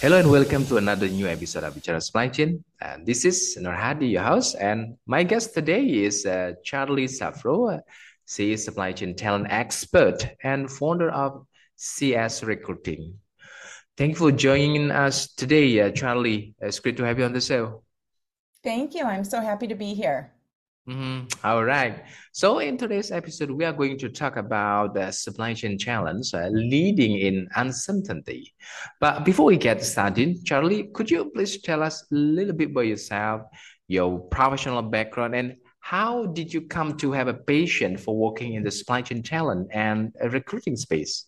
Hello and welcome to another new episode of Bichara Supply Chain. And this is Norhadi, your host, and my guest today is uh, Charlie Saffro. She is supply chain talent expert and founder of CS Recruiting. Thank you for joining us today, uh, Charlie. It's great to have you on the show. Thank you. I'm so happy to be here. Mm-hmm. All right. So in today's episode, we are going to talk about the supply chain challenge uh, leading in uncertainty. But before we get started, Charlie, could you please tell us a little bit about yourself, your professional background, and how did you come to have a passion for working in the supply chain talent and recruiting space?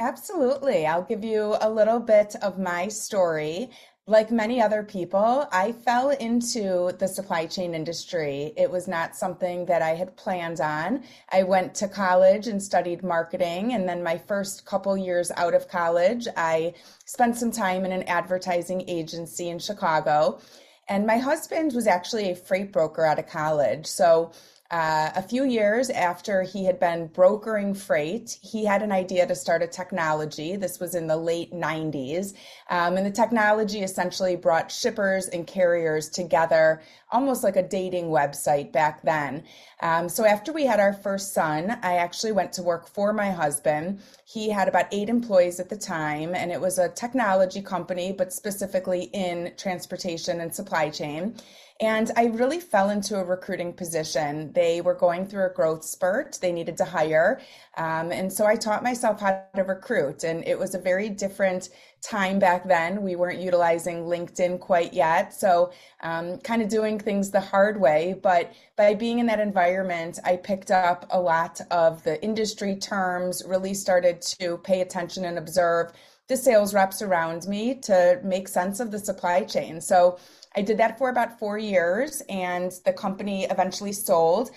Absolutely. I'll give you a little bit of my story. Like many other people, I fell into the supply chain industry. It was not something that I had planned on. I went to college and studied marketing. And then my first couple years out of college, I spent some time in an advertising agency in Chicago. And my husband was actually a freight broker out of college. So uh, a few years after he had been brokering freight, he had an idea to start a technology. This was in the late 90s. Um, and the technology essentially brought shippers and carriers together, almost like a dating website back then. Um, so after we had our first son, I actually went to work for my husband. He had about eight employees at the time, and it was a technology company, but specifically in transportation and supply chain. And I really fell into a recruiting position. They were going through a growth spurt, they needed to hire. Um, and so I taught myself how to recruit. And it was a very different time back then. We weren't utilizing LinkedIn quite yet. So, um, kind of doing things the hard way. But by being in that environment, I picked up a lot of the industry terms, really started to pay attention and observe the sales reps around me to make sense of the supply chain. So, I did that for about four years, and the company eventually sold.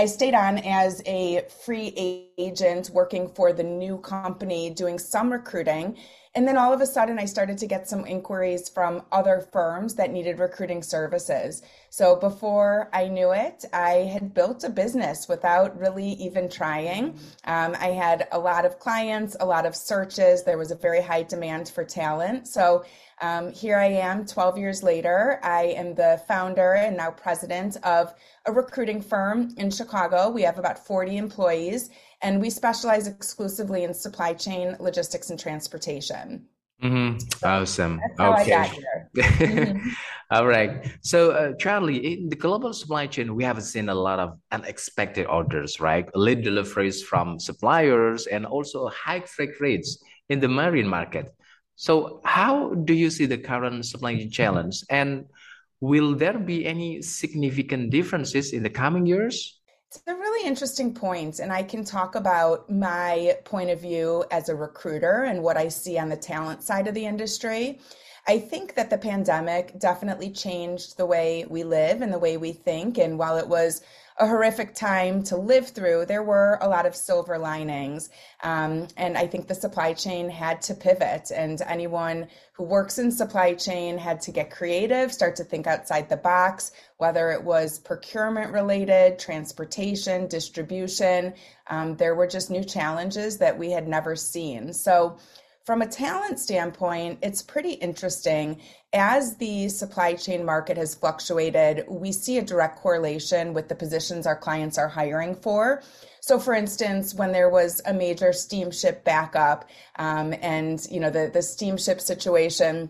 I stayed on as a free agent working for the new company, doing some recruiting. And then all of a sudden, I started to get some inquiries from other firms that needed recruiting services. So before I knew it, I had built a business without really even trying. Um, I had a lot of clients, a lot of searches. There was a very high demand for talent. So um, here I am 12 years later. I am the founder and now president of a recruiting firm in Chicago. We have about 40 employees, and we specialize exclusively in supply chain, logistics, and transportation. Mm-hmm. Awesome. okay. Mm-hmm. All right. So, uh, Charlie, in the global supply chain, we have seen a lot of unexpected orders, right? Late deliveries from suppliers and also high freight rates in the marine market. So how do you see the current supply chain challenge? And will there be any significant differences in the coming years? It's a really interesting points, point, and I can talk about my point of view as a recruiter and what I see on the talent side of the industry. I think that the pandemic definitely changed the way we live and the way we think. And while it was a horrific time to live through, there were a lot of silver linings. Um, and I think the supply chain had to pivot, and anyone who works in supply chain had to get creative, start to think outside the box, whether it was procurement related, transportation, distribution. Um, there were just new challenges that we had never seen. So, from a talent standpoint, it's pretty interesting. As the supply chain market has fluctuated, we see a direct correlation with the positions our clients are hiring for. So, for instance, when there was a major steamship backup um, and you know the the steamship situation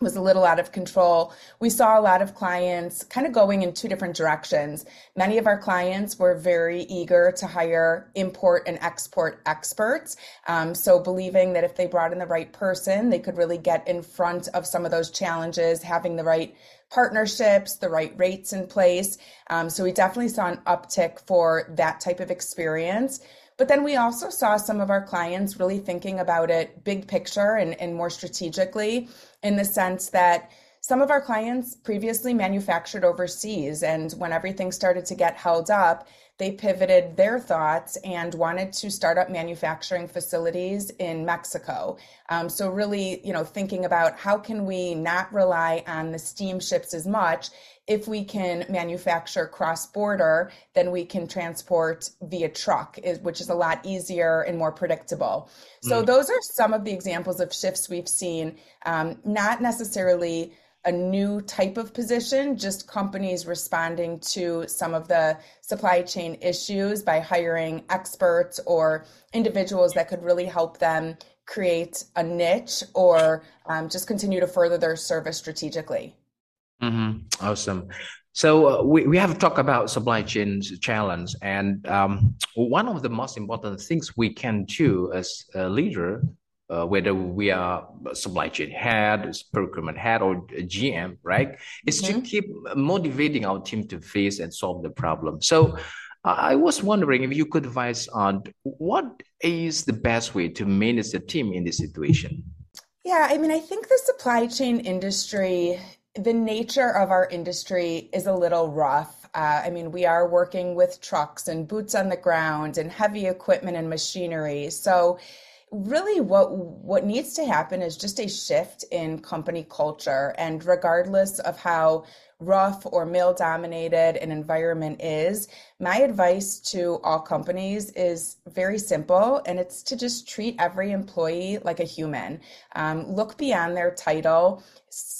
was a little out of control. We saw a lot of clients kind of going in two different directions. Many of our clients were very eager to hire import and export experts. Um, so, believing that if they brought in the right person, they could really get in front of some of those challenges, having the right partnerships, the right rates in place. Um, so, we definitely saw an uptick for that type of experience. But then we also saw some of our clients really thinking about it big picture and, and more strategically in the sense that some of our clients previously manufactured overseas. And when everything started to get held up, they pivoted their thoughts and wanted to start up manufacturing facilities in Mexico. Um, so really, you know, thinking about how can we not rely on the steamships as much if we can manufacture cross border, then we can transport via truck, which is a lot easier and more predictable. So, mm. those are some of the examples of shifts we've seen, um, not necessarily a new type of position, just companies responding to some of the supply chain issues by hiring experts or individuals that could really help them create a niche or um, just continue to further their service strategically. Mm-hmm. Awesome. So uh, we, we have talked about supply chain challenge, and um, one of the most important things we can do as a leader uh, whether we are supply chain head, procurement head, or GM, right? Is mm-hmm. to keep motivating our team to face and solve the problem. So I was wondering if you could advise on what is the best way to manage the team in this situation. Yeah, I mean, I think the supply chain industry, the nature of our industry is a little rough. Uh, I mean, we are working with trucks and boots on the ground and heavy equipment and machinery. So really what what needs to happen is just a shift in company culture. And regardless of how rough or male dominated an environment is my advice to all companies is very simple and it's to just treat every employee like a human um, look beyond their title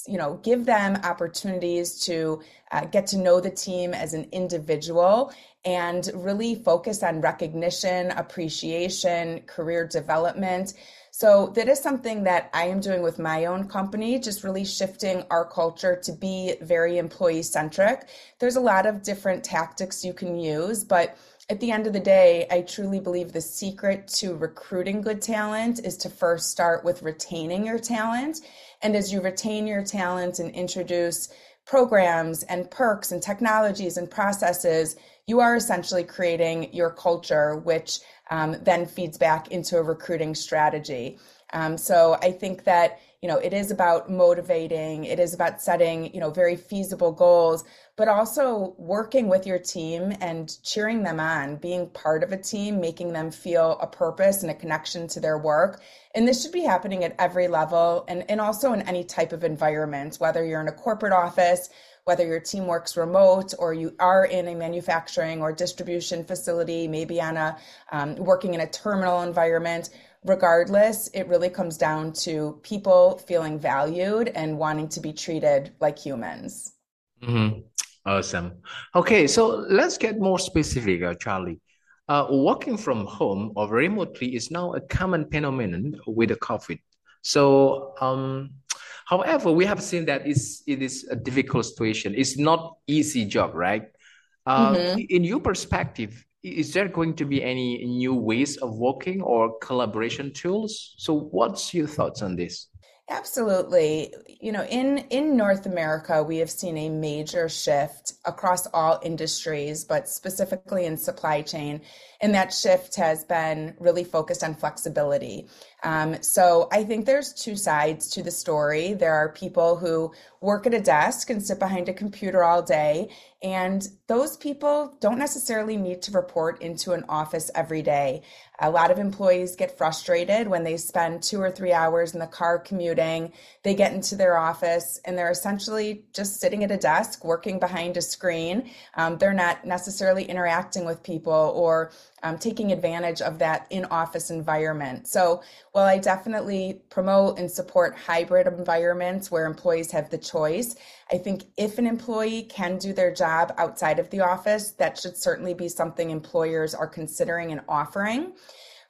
you know give them opportunities to uh, get to know the team as an individual and really focus on recognition, appreciation, career development. So, that is something that I am doing with my own company, just really shifting our culture to be very employee centric. There's a lot of different tactics you can use, but at the end of the day, I truly believe the secret to recruiting good talent is to first start with retaining your talent. And as you retain your talent and introduce programs and perks and technologies and processes, you are essentially creating your culture, which um, then feeds back into a recruiting strategy. Um, so I think that you know it is about motivating, it is about setting you know very feasible goals, but also working with your team and cheering them on, being part of a team, making them feel a purpose and a connection to their work. And this should be happening at every level and, and also in any type of environment, whether you're in a corporate office, whether your team works remote or you are in a manufacturing or distribution facility, maybe on a um, working in a terminal environment. Regardless, it really comes down to people feeling valued and wanting to be treated like humans. Mm-hmm. Awesome. Okay, so let's get more specific, uh, Charlie. Uh, working from home or remotely is now a common phenomenon with the COVID. So, um, However, we have seen that it's, it is a difficult situation. It's not easy job, right? Uh, mm-hmm. In your perspective, is there going to be any new ways of working or collaboration tools? So, what's your thoughts on this? Absolutely. You know, in in North America, we have seen a major shift across all industries, but specifically in supply chain, and that shift has been really focused on flexibility. Um, so I think there's two sides to the story. There are people who work at a desk and sit behind a computer all day, and those people don't necessarily need to report into an office every day. A lot of employees get frustrated when they spend two or three hours in the car commuting. They get into their office and they're essentially just sitting at a desk working behind a screen. Um, they're not necessarily interacting with people or um, taking advantage of that in office environment. So, while I definitely promote and support hybrid environments where employees have the choice, I think if an employee can do their job outside of the office, that should certainly be something employers are considering and offering.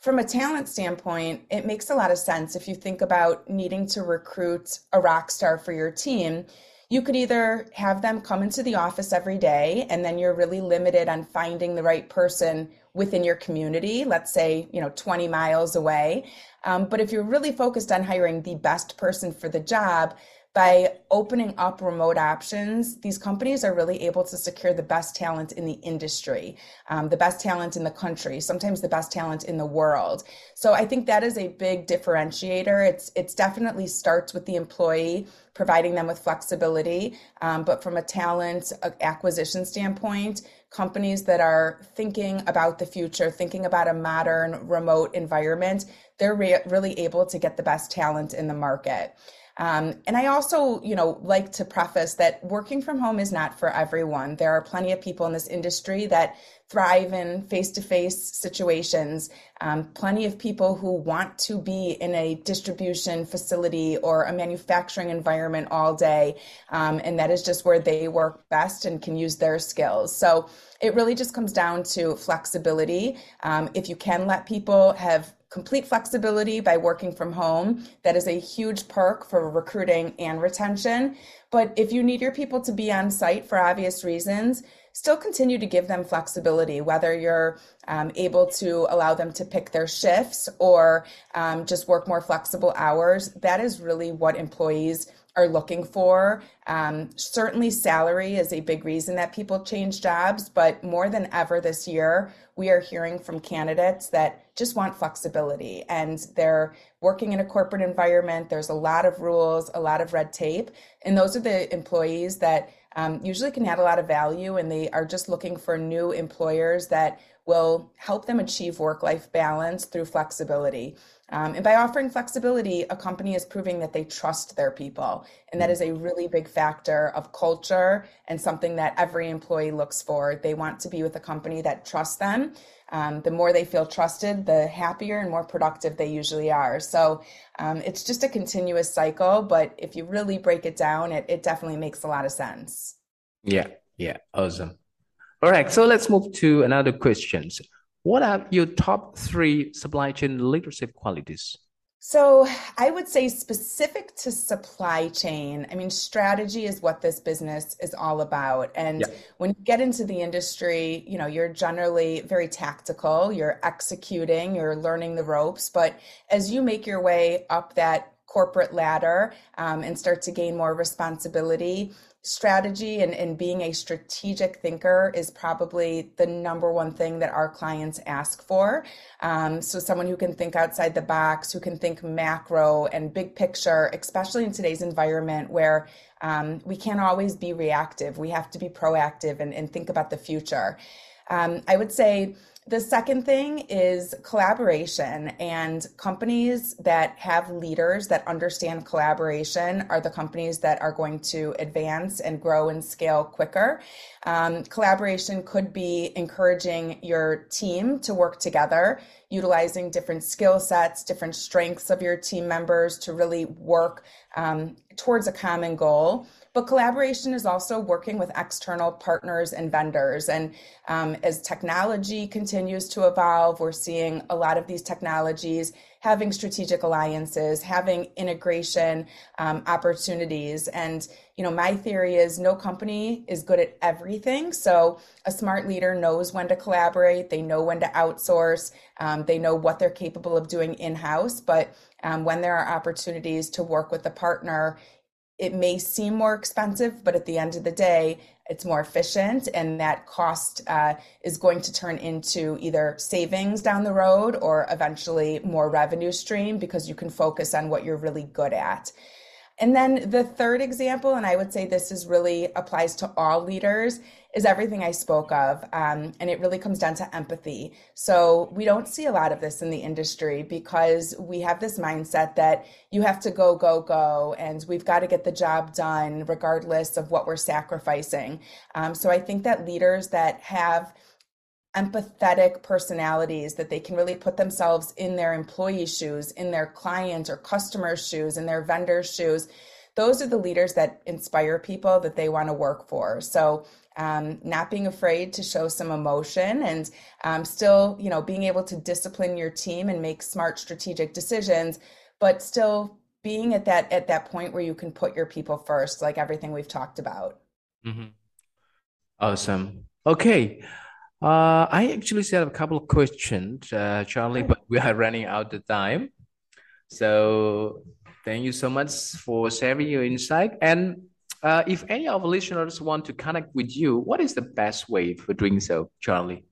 From a talent standpoint, it makes a lot of sense if you think about needing to recruit a rock star for your team you could either have them come into the office every day and then you're really limited on finding the right person within your community let's say you know 20 miles away. Um, but if you're really focused on hiring the best person for the job by opening up remote options, these companies are really able to secure the best talent in the industry, um, the best talent in the country, sometimes the best talent in the world. So I think that is a big differentiator. It's it's definitely starts with the employee providing them with flexibility, um, but from a talent acquisition standpoint, companies that are thinking about the future, thinking about a modern remote environment, they're re- really able to get the best talent in the market. Um, and I also, you know, like to preface that working from home is not for everyone. There are plenty of people in this industry that thrive in face-to-face situations. Um, plenty of people who want to be in a distribution facility or a manufacturing environment all day, um, and that is just where they work best and can use their skills. So it really just comes down to flexibility. Um, if you can let people have complete flexibility by working from home. That is a huge perk for recruiting and retention. But if you need your people to be on site for obvious reasons, still continue to give them flexibility, whether you're um, able to allow them to pick their shifts or um, just work more flexible hours. That is really what employees are looking for. Um, certainly, salary is a big reason that people change jobs, but more than ever this year, we are hearing from candidates that just want flexibility and they're working in a corporate environment. There's a lot of rules, a lot of red tape, and those are the employees that um, usually can add a lot of value and they are just looking for new employers that will help them achieve work life balance through flexibility. Um, and by offering flexibility, a company is proving that they trust their people. And that is a really big factor of culture and something that every employee looks for. They want to be with a company that trusts them. Um, the more they feel trusted, the happier and more productive they usually are. So um, it's just a continuous cycle. But if you really break it down, it, it definitely makes a lot of sense. Yeah, yeah, awesome. All right, so let's move to another questions. What are your top three supply chain leadership qualities? So, I would say specific to supply chain, I mean, strategy is what this business is all about. And yeah. when you get into the industry, you know, you're generally very tactical, you're executing, you're learning the ropes. But as you make your way up that corporate ladder um, and start to gain more responsibility, strategy and, and being a strategic thinker is probably the number one thing that our clients ask for. Um, so, someone who can think outside the box, who can think macro and big picture, especially in today's environment where um, we can't always be reactive. We have to be proactive and, and think about the future. Um, I would say the second thing is collaboration, and companies that have leaders that understand collaboration are the companies that are going to advance and grow and scale quicker. Um, collaboration could be encouraging your team to work together, utilizing different skill sets, different strengths of your team members to really work um, towards a common goal. But collaboration is also working with external partners and vendors. And um, as technology continues to evolve, we're seeing a lot of these technologies having strategic alliances, having integration um, opportunities. And, you know, my theory is no company is good at everything. So a smart leader knows when to collaborate, they know when to outsource, um, they know what they're capable of doing in house. But um, when there are opportunities to work with a partner it may seem more expensive, but at the end of the day, it's more efficient, and that cost uh, is going to turn into either savings down the road or eventually more revenue stream because you can focus on what you're really good at. And then the third example, and I would say this is really applies to all leaders, is everything I spoke of. Um, and it really comes down to empathy. So we don't see a lot of this in the industry because we have this mindset that you have to go, go, go, and we've got to get the job done regardless of what we're sacrificing. Um, so I think that leaders that have empathetic personalities that they can really put themselves in their employees' shoes, in their clients or customer's shoes, in their vendor's shoes. Those are the leaders that inspire people that they want to work for. So, um, not being afraid to show some emotion and um, still, you know, being able to discipline your team and make smart strategic decisions, but still being at that at that point where you can put your people first, like everything we've talked about. Mm-hmm. Awesome. Okay. Uh, I actually have a couple of questions, uh, Charlie, but we are running out of time. So Thank you so much for sharing your insight. And uh, if any of our listeners want to connect with you, what is the best way for doing so, Charlie?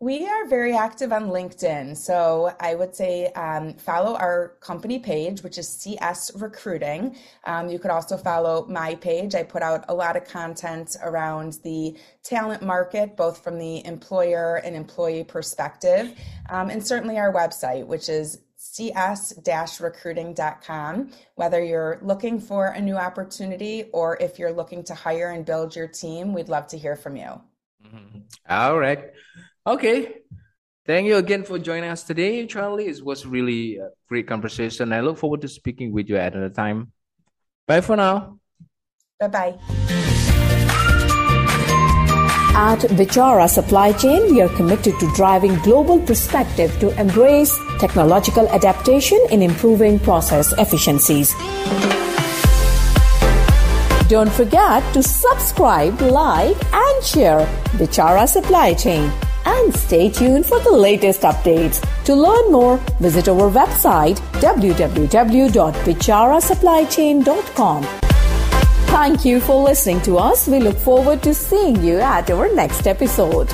We are very active on LinkedIn. So I would say um, follow our company page, which is CS Recruiting. Um, you could also follow my page. I put out a lot of content around the talent market, both from the employer and employee perspective, um, and certainly our website, which is cs-recruiting.com whether you're looking for a new opportunity or if you're looking to hire and build your team we'd love to hear from you mm-hmm. All right okay. Thank you again for joining us today charlie. It was really a great conversation. I look forward to speaking with you at another time. Bye for now. Bye-bye. At Bichara Supply Chain, we are committed to driving global perspective to embrace technological adaptation in improving process efficiencies. Don't forget to subscribe, like, and share Bichara Supply Chain. And stay tuned for the latest updates. To learn more, visit our website www.bicharasupplychain.com. Thank you for listening to us. We look forward to seeing you at our next episode.